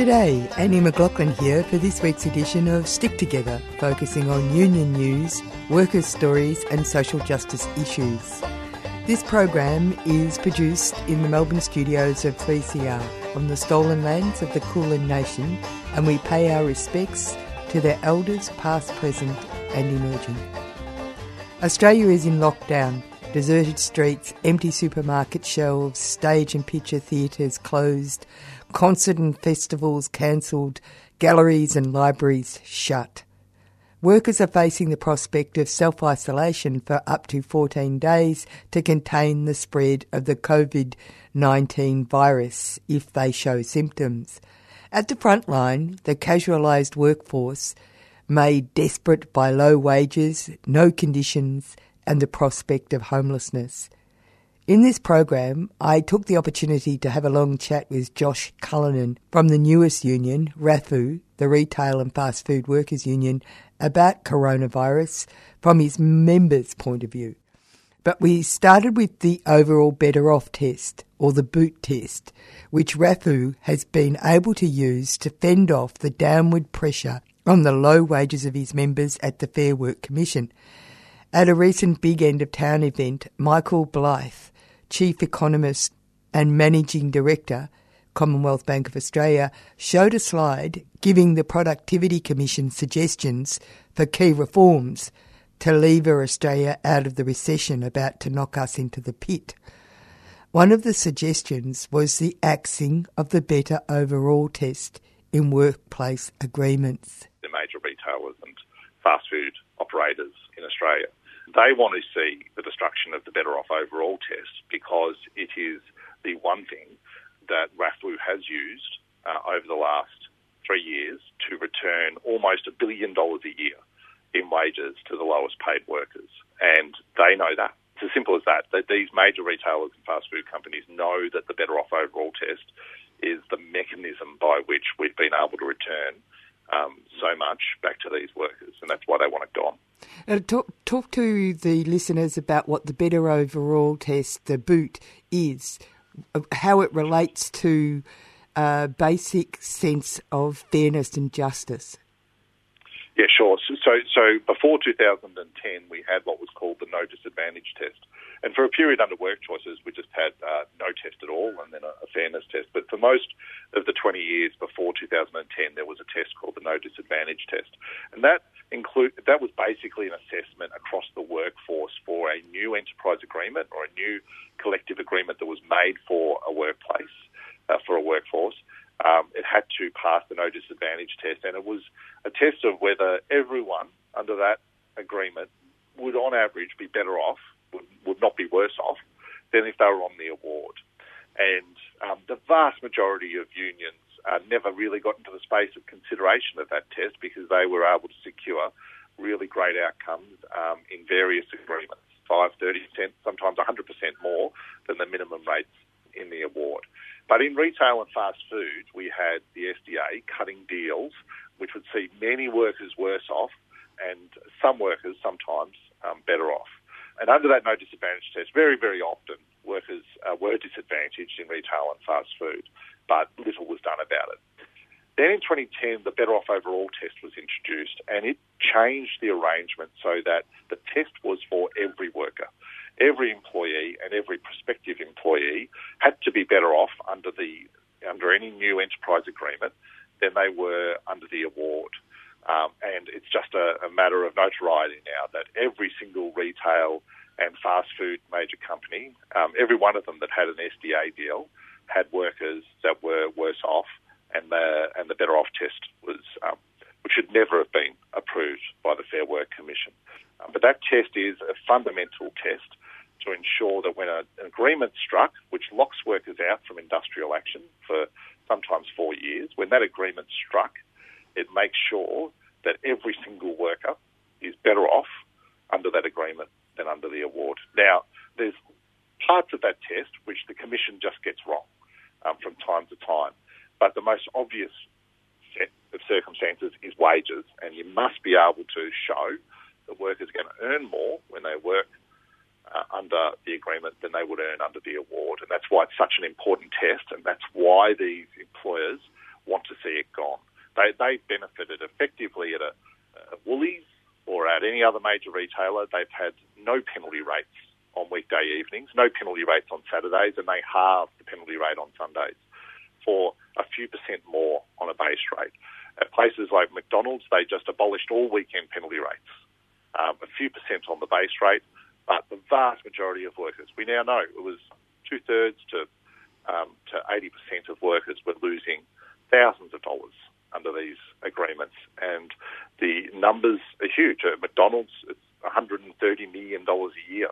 G'day, Annie McLaughlin here for this week's edition of Stick Together, focusing on union news, workers' stories, and social justice issues. This program is produced in the Melbourne studios of 3CR on the stolen lands of the Kulin Nation, and we pay our respects to their elders, past, present, and emerging. Australia is in lockdown. Deserted streets, empty supermarket shelves, stage and picture theatres closed, concert and festivals cancelled, galleries and libraries shut. Workers are facing the prospect of self isolation for up to 14 days to contain the spread of the COVID 19 virus if they show symptoms. At the front line, the casualised workforce, made desperate by low wages, no conditions, and the prospect of homelessness. In this program, I took the opportunity to have a long chat with Josh Cullinan from the newest union, RAFFWU, the Retail and Fast Food Workers Union, about coronavirus from his members' point of view. But we started with the overall better off test, or the boot test, which RAFFWU has been able to use to fend off the downward pressure on the low wages of his members at the Fair Work Commission. At a recent big end of town event, Michael Blythe, Chief Economist and Managing Director, Commonwealth Bank of Australia, showed a slide giving the Productivity Commission suggestions for key reforms to lever Australia out of the recession about to knock us into the pit. One of the suggestions was the axing of the better overall test in workplace agreements. The major retailers and fast food operators in Australia they want to see the destruction of the better off overall test because it is the one thing that RAFFWU has used uh, over the last three years to return almost a billion dollars a year in wages to the lowest paid workers. And they know that. It's as simple as that, that these major retailers and fast food companies know that the better off overall test is the mechanism by which we've been able to return um, so much back to these workers, and that's why they want it gone. Uh, talk, talk to the listeners about what the better overall test, the boot, is, uh, how it relates to a basic sense of fairness and justice. Yeah, sure. So, so, so before 2010, we had what was called the no disadvantage test. And for a period under work choices, we just had uh, no test at all and then a, a, fairness test. But for most of the 20 years before 2010, there was a test called the no disadvantage test. And that include that was basically an assessment across the workforce for a new enterprise agreement or a new collective agreement that was made for a workplace, uh, for a workforce. Um, it had to pass the no disadvantage test, and it was a test of whether everyone under that agreement would, on average, be better off would, would not be worse off than if they were on the award. And um, the vast majority of unions uh, never really got into the space of consideration of that test because they were able to secure really great outcomes um, in various agreements 5 30%, sometimes 100% more than the minimum rates in the award. But in retail and fast food, we had the SDA cutting deals, which would see many workers worse off and some workers sometimes um, better off. And under that no disadvantage test, very, very often workers uh, were disadvantaged in retail and fast food, but little was done about it. Then in 2010, the Better Off Overall test was introduced, and it changed the arrangement so that the test was for every worker. Every employee and every prospective employee had to be better off under the under any new enterprise agreement than they were under the award. Um, and it's just a, a, matter of notoriety now that every single retail and fast food major company, um, every one of them that had an SDA deal, had workers that were worse off, and the and the better off test was, um, which should never have been approved by the Fair Work Commission. Um, but that test is a fundamental test to ensure that when a, an agreement struck, which locks workers out from industrial action for sometimes four years, when that agreement struck it makes sure that every single worker is better off under that agreement than under the award. Now, there's parts of that test which the Commission just gets wrong um, from time to time, but the most obvious set of circumstances is wages, and you must be able to show that workers are going to earn more when they work uh, under the agreement than they would earn under the award, and that's why it's such an important test, and that's why these employers want to see it gone. They, they benefited effectively at a, a Woolies or at any other major retailer. They've had no penalty rates on weekday evenings, no penalty rates on Saturdays, and they halved the penalty rate on Sundays for a few percent more on a base rate. At places like McDonald's, they just abolished all weekend penalty rates, um, a few percent on the base rate, but the vast majority of workers, we now know it was two thirds to um, to 80% of workers were losing thousands of dollars under these agreements, and the numbers are huge. At McDonald's, it's 130 million dollars a year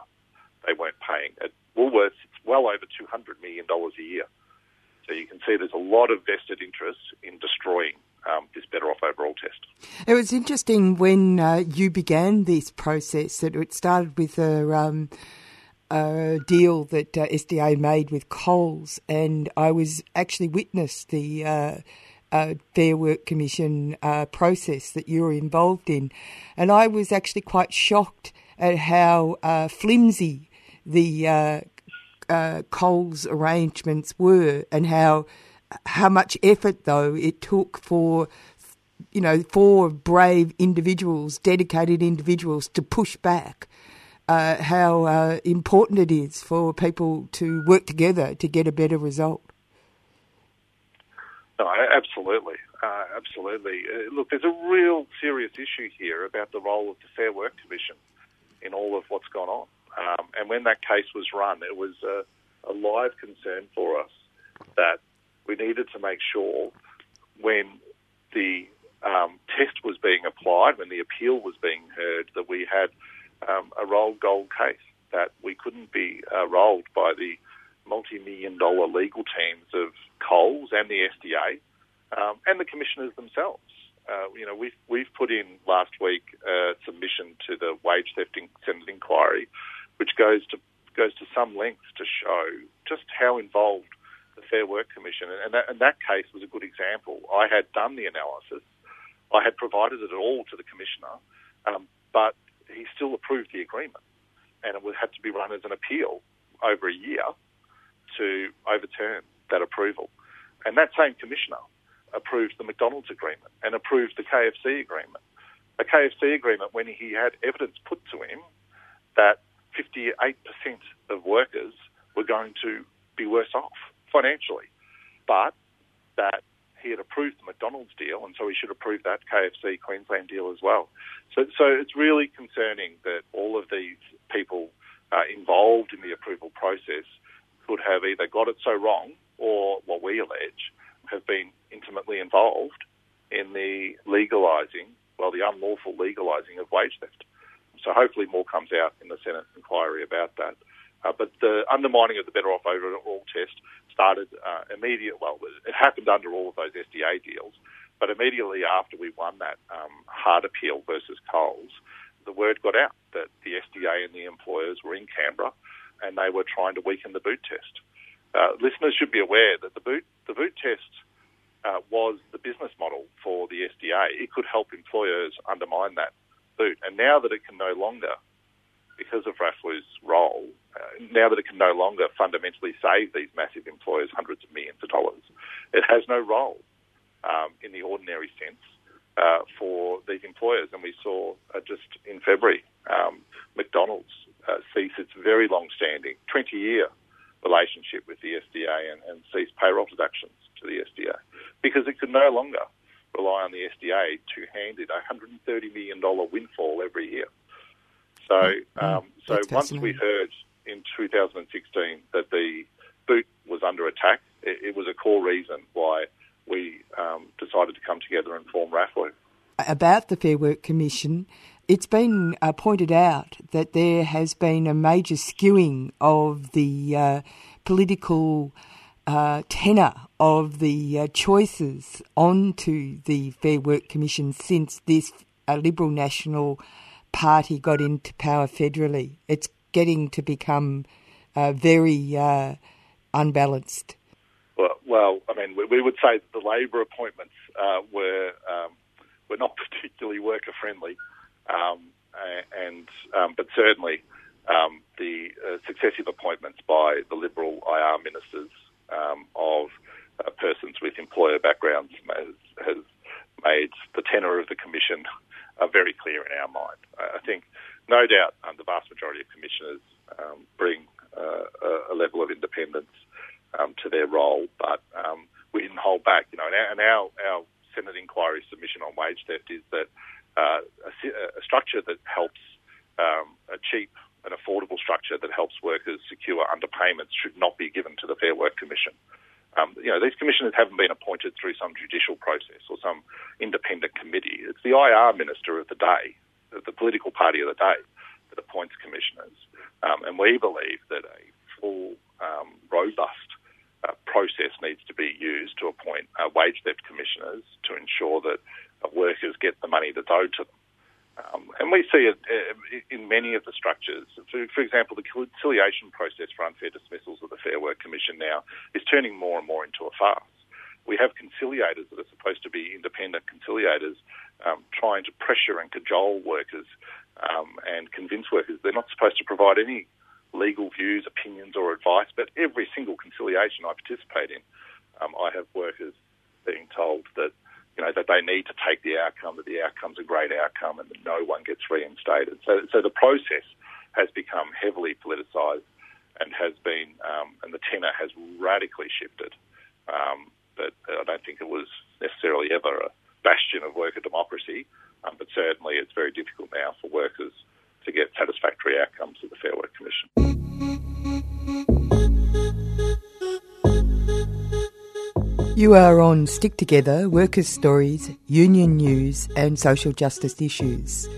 they weren't paying. At Woolworths, it's well over $200 million a year. So you can see there's a lot of vested interest in destroying um, this Better Off Overall test. It was interesting when uh, you began this process that it started with a, um, a deal that uh, SDA made with Coles, and I was actually witness the uh, uh, Fair Work Commission uh, process that you were involved in, and I was actually quite shocked at how uh, flimsy the uh, uh, Coles arrangements were, and how how much effort though it took for you know four brave individuals, dedicated individuals, to push back. Uh, how important it is for people to work together to get a better result. No, absolutely, uh, absolutely. Uh, look, there's a real serious issue here about the role of the Fair Work Commission in all of what's gone on. Um, and when that case was run, it was a, a live concern for us that we needed to make sure when the um, test was being applied, when the appeal was being heard, that we had um, a rolled gold case, that we couldn't be uh, rolled by the multi-million dollar legal teams of Coles and the SDA um, and the commissioners themselves. Uh, you know, we've, we've put in last week a submission to the wage theft Senate inquiry, which goes to goes to some lengths to show just how involved the Fair Work Commission, and that, and that case was a good example. I had done the analysis, I had provided it all to the commissioner, um, but he still approved the agreement, and it had to be run as an appeal over a year to overturn that approval. And that same commissioner approved the McDonald's agreement and approved the KFC agreement. A KFC agreement when he had evidence put to him that 58% of workers were going to be worse off financially, but that he had approved the McDonald's deal, and so he should approve that KFC Queensland deal as well. So, so it's really concerning that all of these people uh, involved in the approval process could have either got it so wrong or, what we allege, have been intimately involved in the legalising, well, the unlawful legalising of wage theft. So hopefully more comes out in the Senate inquiry about that. Uh, but the undermining of the Better Off Overall test started uh, immediately. Well, it happened under all of those SDA deals, but immediately after we won that um, hard appeal versus Coles, the word got out that the SDA and the employers were in Canberra and they were trying to weaken the boot test. Uh, listeners should be aware that the boot the boot test uh, was the business model for the SDA. It could help employers undermine that boot, and now that it can no longer, because of RAFFWU's role, uh, now that it can no longer fundamentally save these massive employers hundreds of millions of dollars, it has no role um, in the ordinary sense uh, for these employers. And we saw uh, just in February, um, McDonald's uh, cease its very long-standing 20-year relationship with the SDA and, and cease payroll deductions to the SDA because it could no longer rely on the SDA to hand it a $130 million windfall every year. So, mm-hmm. um, so once we heard in 2016 that the boot was under attack, it, it was a core reason why we um, decided to come together and form RAFFWU. About the Fair Work Commission, it's been uh, pointed out that there has been a major skewing of the uh, political uh, tenor of the uh, choices onto the Fair Work Commission since this uh, Liberal National Party got into power federally. It's getting to become uh, very unbalanced. Well, well, I mean, we, we would say that the Labor appointments were um, were not particularly worker friendly, um, and um, but certainly um, the successive appointments by the Liberal IR ministers um, of uh, uh, persons with employer backgrounds has, has made the tenor of the commission uh, very clear in our mind. I think, no doubt, um, the vast majority of commissioners um, bring uh, a, level of independence um, to their role, but um, we didn't hold back. You know, and our, our Senate inquiry submission on wage theft is that uh, a, a, structure that helps um, a cheap and affordable structure that helps workers secure underpayments should not be given to the Fair Work Commission. Um, you know, these commissioners haven't been appointed through some judicial process or some independent committee. It's the IR minister of the day, the political party of the day, that appoints commissioners. Um, and we believe that a full, um, robust uh, process needs to be used to appoint uh, wage theft commissioners to ensure that workers get the money that's owed to them. Um, and we see it uh, in many of the structures. For, for, example, the conciliation process for unfair dismissals of the Fair Work Commission now is turning more and more into a farce. We have conciliators that are supposed to be independent conciliators um, trying to pressure and cajole workers um, and convince workers they're not supposed to provide any legal views, opinions, or advice. But every single conciliation I participate in, um, I have workers being told that you know, that they need to take the outcome, that the outcome's a great outcome, and that no one gets reinstated. So, so the process has become heavily politicised and has been, um, and the tenor has radically shifted. Um, but I don't think it was necessarily ever a bastion of worker democracy, um, but certainly it's very difficult now for workers to get satisfactory outcomes at the Fair Work Commission. You are on Stick Together, Workers' Stories, Union News, and Social Justice Issues.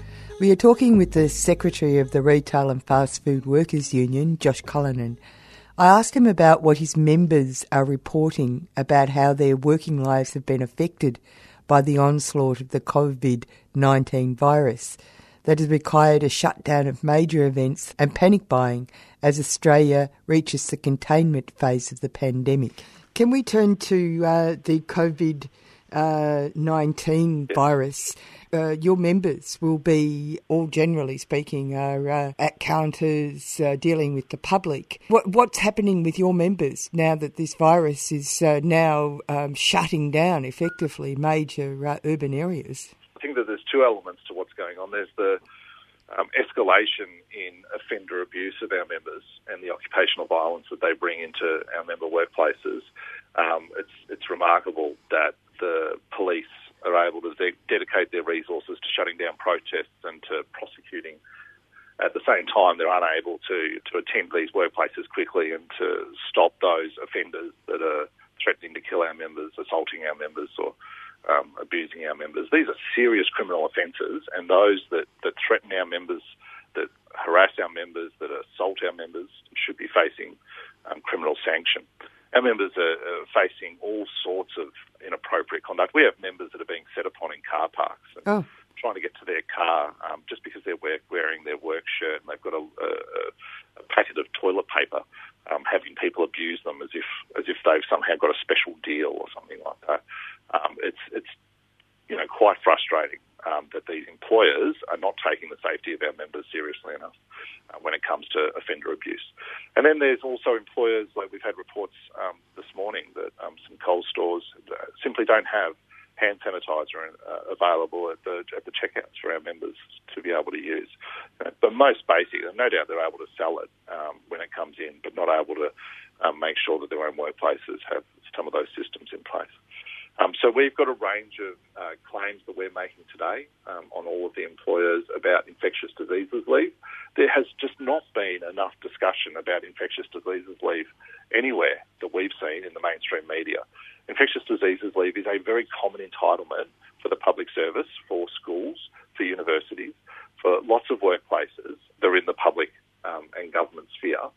We are talking with the Secretary of the Retail and Fast Food Workers Union, Josh Cullinan. I asked him about what his members are reporting about how their working lives have been affected by the onslaught of the COVID 19 virus that has required a shutdown of major events and panic buying as Australia reaches the containment phase of the pandemic. Can we turn to uh, the COVID uh, 19 virus? Uh, your members will be, all generally speaking, are uh, at counters uh, dealing with the public. What, what's happening with your members now that this virus is uh, now um, shutting down effectively major uh, urban areas? I think that there's two elements to what's going on. There's the um, escalation in offender abuse of our members and the occupational violence that they bring into our member workplaces. Um, it's, it's remarkable that the police are able to de- dedicate their resources to shutting down protests and to prosecuting. At the same time, they're unable to, to attend these workplaces quickly and to stop those offenders that are threatening to kill our members, assaulting our members, or um, abusing our members. These are serious criminal offences, and those that, our members, that harass our members, that assault our members, should be facing um, criminal sanction. Our members are, are, facing all sorts of inappropriate conduct. We have members that are being set upon in car parks and oh. trying to get to their car um, just because they're wearing their work shirt and they've got a, a, a packet of toilet paper. Um, having people abuse them as if as if they've somehow got a special deal or something like that um, it's it's you know quite frustrating um, that these employers are not taking the safety of our members seriously enough uh, when it comes to offender abuse. And then there's also employers like we've had reports um, this morning that um, some Coles stores uh, simply don't have hand sanitizer uh, available at the at the checkouts for our members to be able to use. Uh, but most basic, no doubt they're able to sell it um, when it comes in, but not able to um, make sure that their own workplaces have some of those systems in place. Um, so we've got a range of uh, claims that we're making today um, on all of the employers about infectious diseases leave. There has just not been enough discussion about infectious diseases leave anywhere that we've seen in the mainstream media. Infectious diseases leave is a very common entitlement for the public service, for schools, for universities, for lots of workplaces that are in the public um, and government sphere.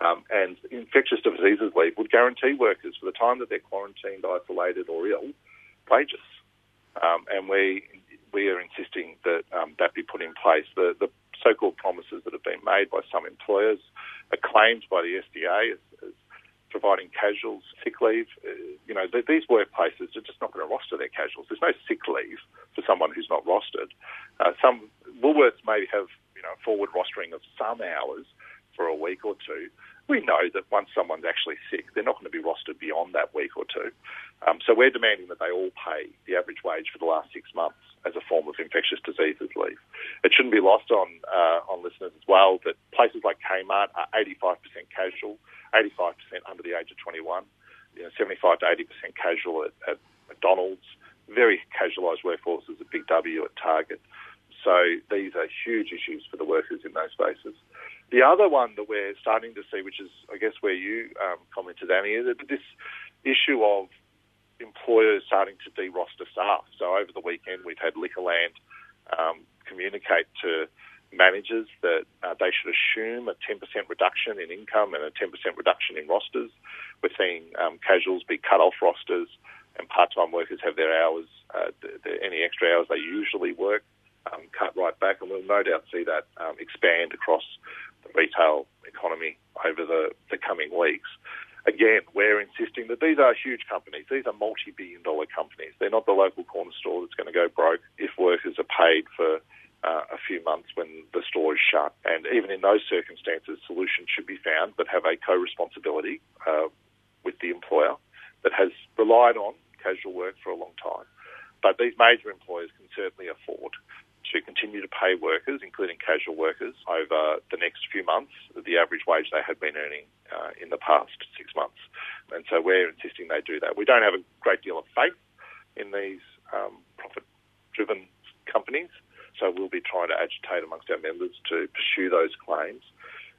Um, and infectious diseases leave would guarantee workers for the time that they're quarantined, isolated, or ill, wages. Um, and we we are insisting that um, that be put in place. The, the so-called promises that have been made by some employers are claimed by the SDA as, as providing casuals sick leave. Uh, you know, th- these workplaces are just not going to roster their casuals. There's no sick leave for someone who's not rostered. Uh, some Woolworths may have you know forward rostering of some hours for a week or two, we know that once someone's actually sick, they're not going to be rostered week or two. Um, so we're demanding that they all pay the average wage for the last six months as a form of infectious diseases leave. It shouldn't be lost on uh, on listeners as well that places like Kmart are 85% casual, 85% under the age of 21, you know, 75 to 80% casual at, at McDonald's, very casualised workforces at Big W at Target. So these are huge issues for the workers in those spaces. The other one that we're starting to see, which is, I guess, where you um, commented, Annie, is that this issue of employers starting to deroster staff. So over the weekend, we've had Liquorland um, communicate to managers that uh, they should assume a 10% reduction in income and a 10% reduction in rosters. We're seeing um, casuals be cut off rosters and part-time workers have their hours, uh, the, the, any extra hours they usually work, um, cut right back. And we'll no doubt see that um, expand across the retail economy over the, the coming weeks again, we're insisting that these are huge companies. These are multi-billion dollar companies. They're not the local corner store that's going to go broke if workers are paid for uh, a few months when the store is shut. And even in those circumstances, solutions should be found that have a co-responsibility uh, with the employer that has relied on casual work for a long time. But these major employers can certainly afford to continue to pay workers, including casual workers, over the next few months, the average wage they had been earning uh, in the past six months. And so we're insisting they do that. We don't have a great deal of faith in these um, profit driven companies, so we'll be trying to agitate amongst our members to pursue those claims.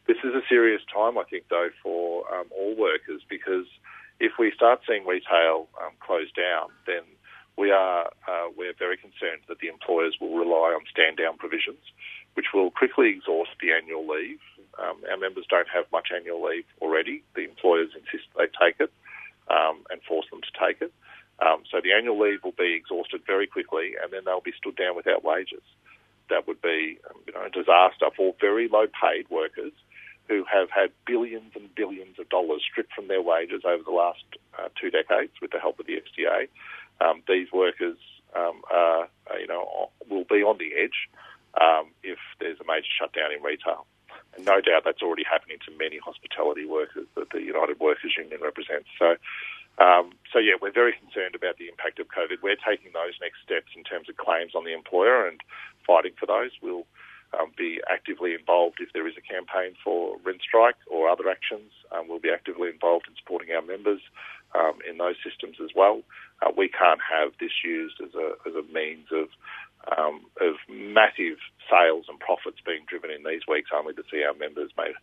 This is a serious time, I think, though, for um, all workers because if we start seeing retail um, close down, then we are uh, we're very concerned that the employers will rely on stand down provisions, which will quickly exhaust the annual leave. Um, our members don't have much annual leave already. The employers insist they take it um, and force them to take it. Um, so the annual leave will be exhausted very quickly, and then they'll be stood down without wages. That would be um, you know, a disaster for very low paid workers who have had billions and billions of dollars stripped from their wages over the last uh, two decades with the help of the SDA um, these workers um, are, you know, will be on the edge um, if there's a major shutdown in retail. And no doubt that's already happening to many hospitality workers that the United Workers Union represents. So, um, so yeah, we're very concerned about the impact of COVID. We're taking those next steps in terms of claims on the employer and fighting for those. We'll um, be actively involved if there is a campaign for rent strike or other actions. Um, we'll be actively involved in supporting our members um, in those systems as well. Uh, we can't have this used as a, as a means of um, of massive sales and profits being driven in these weeks, only to see our members made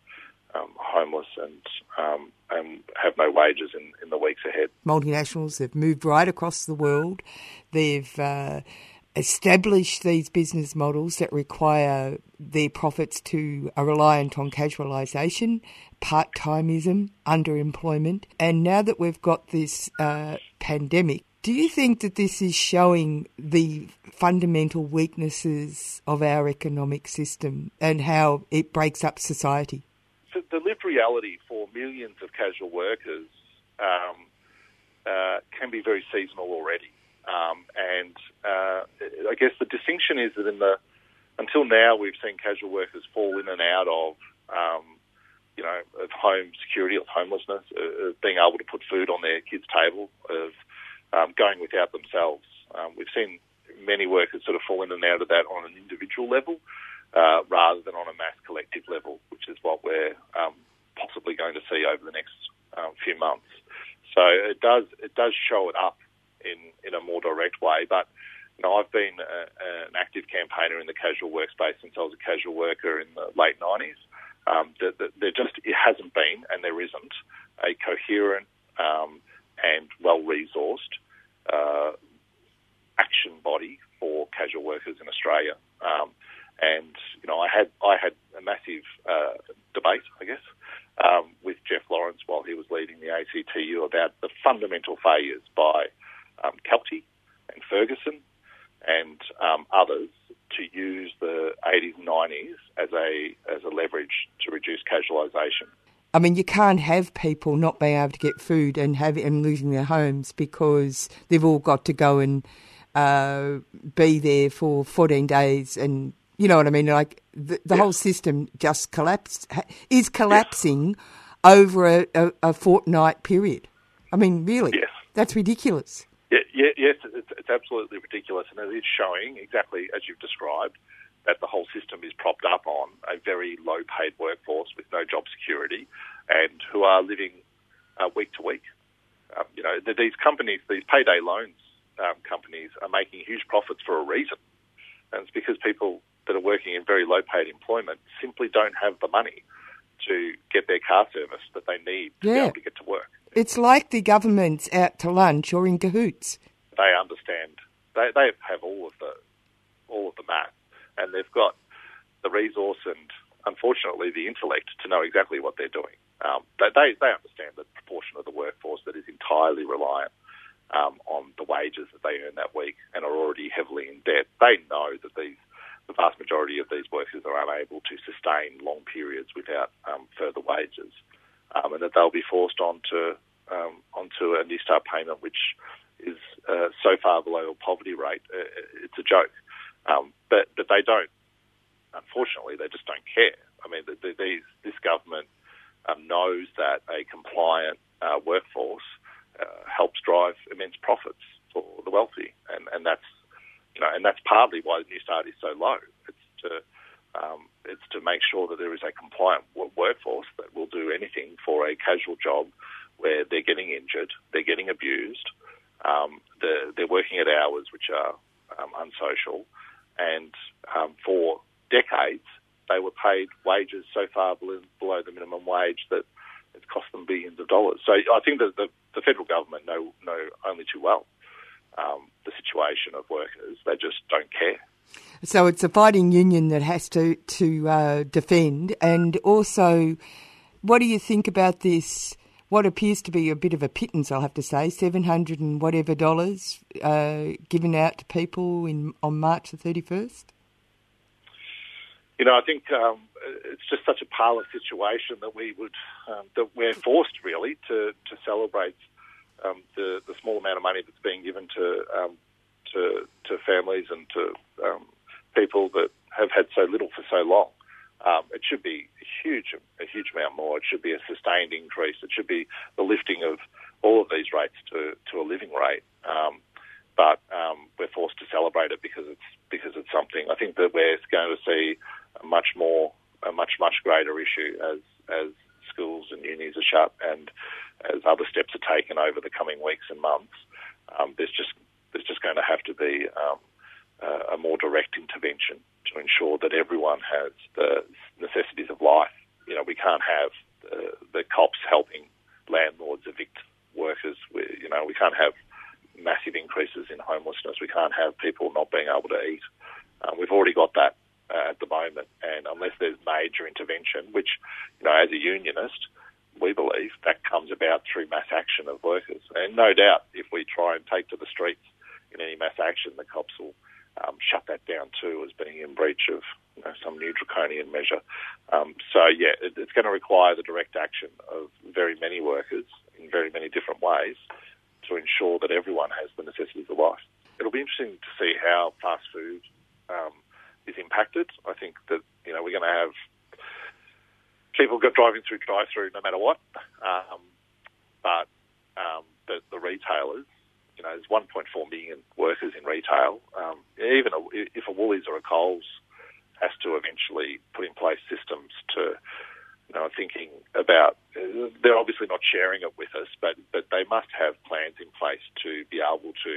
um, homeless and um, and have no wages in, in the weeks ahead. Multinationals have moved right across the world. They've uh, established these business models that require their profits to are reliant on casualisation, part timeism, underemployment, and now that we've got this uh, pandemic, do you think that this is showing the fundamental weaknesses of our economic system and how it breaks up society? So the lived reality for millions of casual workers um, uh, can be very seasonal already. Um, and uh, I guess the distinction is that in the until now we've seen casual workers fall in and out of um, you know of home security, of homelessness, uh, of being able to put food on their kids' table, of um, going without themselves. Um, we've seen many workers sort of fall in and out of that on an individual level uh, rather than on a mass collective level, which is what we're um, possibly going to see over the next um, few months. So it does it does show it up in, in a more direct way. But you know, I've been a, an active campaigner in the casual workspace since I was a casual worker in the late 90s. Um, there, there just it hasn't been, and there isn't, a coherent um, and well-resourced uh, action body for casual workers in Australia. Um, and you know, I had I had a massive uh, debate, I guess, um, with Jeff Lawrence while he was leading the ACTU about the fundamental failures by um, Kelty and Ferguson and um, others to use the 80s and 90s as a as a leverage to reduce casualisation. I mean, you can't have people not being able to get food and have and losing their homes because they've all got to go and uh, be there for 14 days, and you know what I mean. Like the, the whole system just collapsed, is collapsing over a, a, a fortnight period. I mean, really? Yes. That's ridiculous. Yes, it's, it's absolutely ridiculous, and it is showing exactly as you've described that the whole system is propped up on a very low-paid workforce with no job security, and who are living uh, week to week. Um, you know, these companies, these payday loans um, companies, are making huge profits for a reason, and it's because people that are working in very low-paid employment simply don't have the money to get their car service that they need to Yeah. be able to get to work. It's like the government's out to lunch or in cahoots. they understand. They they have all of the all of the math, and they've got the resource and unfortunately the intellect to know exactly what they're doing. Um, they, they they understand the proportion of the workforce that is entirely reliant um, on the wages that they earn that week and are already heavily in debt. They know that these the vast majority of these workers are unable to sustain long periods without um, further wages, um, and that they'll be forced onto um, onto a New Start payment, which is uh, so far below a poverty rate. Uh, it's a joke, um, but but they don't. Unfortunately, they just don't care. I mean, the, the, these, this government um, knows that a compliant uh, workforce uh, helps drive immense profits for the wealthy, and, and that's you know, and that's partly why the New Start is so low. It's to um, it's to make sure that there is a compliant workforce that will do anything for a casual job where they're getting injured, they're getting abused, um, they're, they're working at hours which are um, unsocial, and um, for decades they were paid wages so far below, below the minimum wage that it's cost them billions of dollars. So I think that the, the federal government know know only too well um, the situation of workers. They just don't care. So it's a fighting union that has to to uh, defend, and also, what do you think about this? What appears to be a bit of a pittance, I'll have to say, seven hundred and whatever dollars uh, given out to people in on March the thirty first. You know, I think um, it's just such a parlous situation that we would um, that we're forced really to to celebrate um, the the small amount of money that's being given to um, to to families and to um, people that have had so little for so long. Um, it should be a huge a huge amount more. It should be a sustained increase. It should be the lifting of all of these rates to to a living rate. Um, but um, we're forced to celebrate it because it's because it's something. I think that we're going to see a much more a much much greater issue as as schools and unis are shut and as other steps are taken over the coming weeks and months. Um, there's just there's just going to have to be um, uh, a more direct intervention to ensure that everyone has the necessities of life. You know, we can't have the, the cops helping landlords evict workers. We, you know, we can't have massive increases in homelessness. We can't have people not being able to eat. Um, we've already got that uh, at the moment, and unless there's major intervention, which, you know, as a unionist, we believe that comes about through mass action of workers. And no doubt, if we try and take to the streets in any mass action, the cops will um, shut that down too as being in breach of you know, some new draconian measure. Um, so, yeah, it, it's going to require the direct action of very many workers in very many different ways to ensure that everyone has the necessities of life. It'll be interesting to see how fast food um, is impacted. I think that you know we're going to have people go driving through drive-through no matter what, um, but um, the, the retailers, you know, there's 1.4 million workers in retail. Um, even a, if a Woolies or a Coles has to eventually put in place systems to you know, thinking about. They're obviously not sharing it with us, but but they must have plans in place to be able to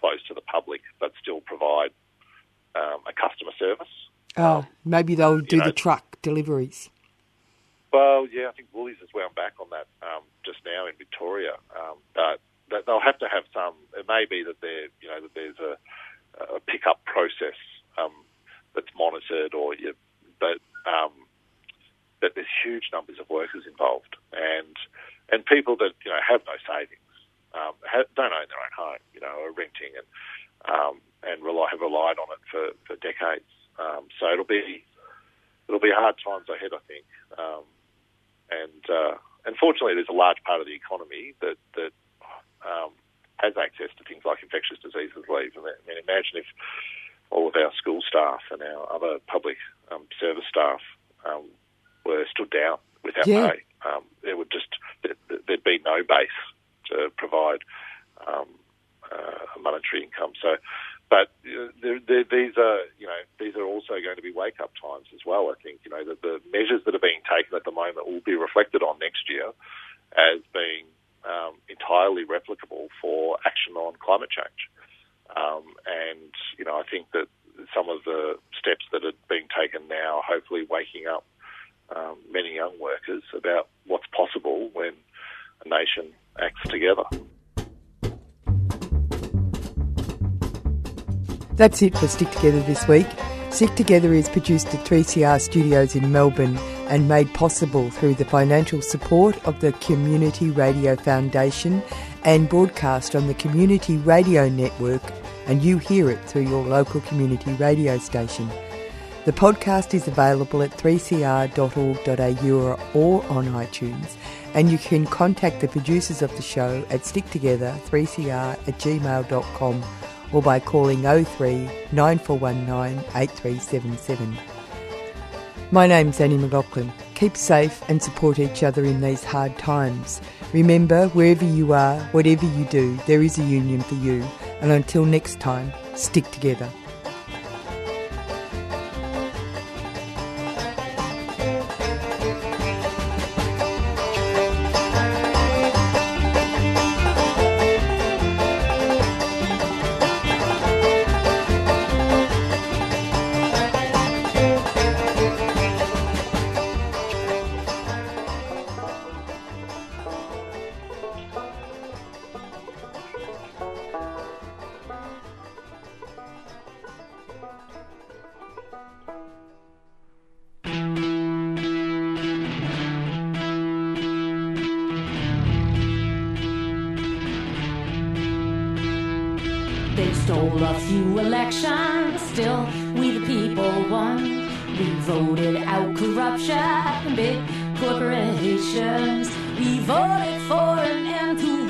close to the public, but still provide um, a customer service. Oh, maybe they'll do know- the truck deliveries. Well, yeah, I think Woolies has wound back on that um, just now in Victoria, um, but they'll have to have some. It may be that there, you know, that there's a, a pickup process um, that's monitored, or you, but um, that there's huge numbers of workers involved, and and people that you know have no savings, um, have, don't own their own home, you know, are renting and um, and rely, have relied on it for, for decades. Um, so it'll be it'll be hard times ahead, I think. Um, and uh, unfortunately, there's a large part of the economy that that um, has access to things like infectious diseases leave. I mean, imagine if all of our school staff and our other public um, service staff um, were stood down without Yeah. pay. Um, it would be no base to provide um, uh, monetary income. So, but uh, they're, they're, these are you know these are also going to be wake up times as well. I think you know that the measures that are being taken at the moment will be reflected on next year as being um, entirely replicable for action on climate change. Um, and you know I think that some of the steps that are being taken now, are hopefully waking up um, many young workers about what's possible when a nation acts together. That's it for Stick Together this week. Stick Together is produced at 3CR Studios in Melbourne and made possible through the financial support of the Community Radio Foundation and broadcast on the Community Radio Network, and you hear it through your local community radio station. The podcast is available at 3cr.org.au or on iTunes, and you can contact the producers of the show at sticktogether3cr at gmail.com or by calling 03 9419 8377. My name's Annie McLaughlin. Keep safe and support each other in these hard times. Remember, wherever you are, whatever you do, there is a union for you. And until next time, stick together.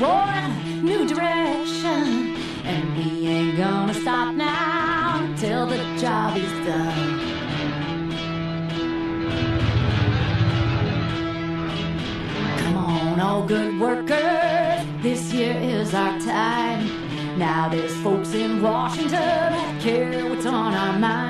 To war, new direction. And we ain't gonna stop now till the job is done. Come on, all good workers, this year is our time. Now there's folks in Washington who care what's on our mind.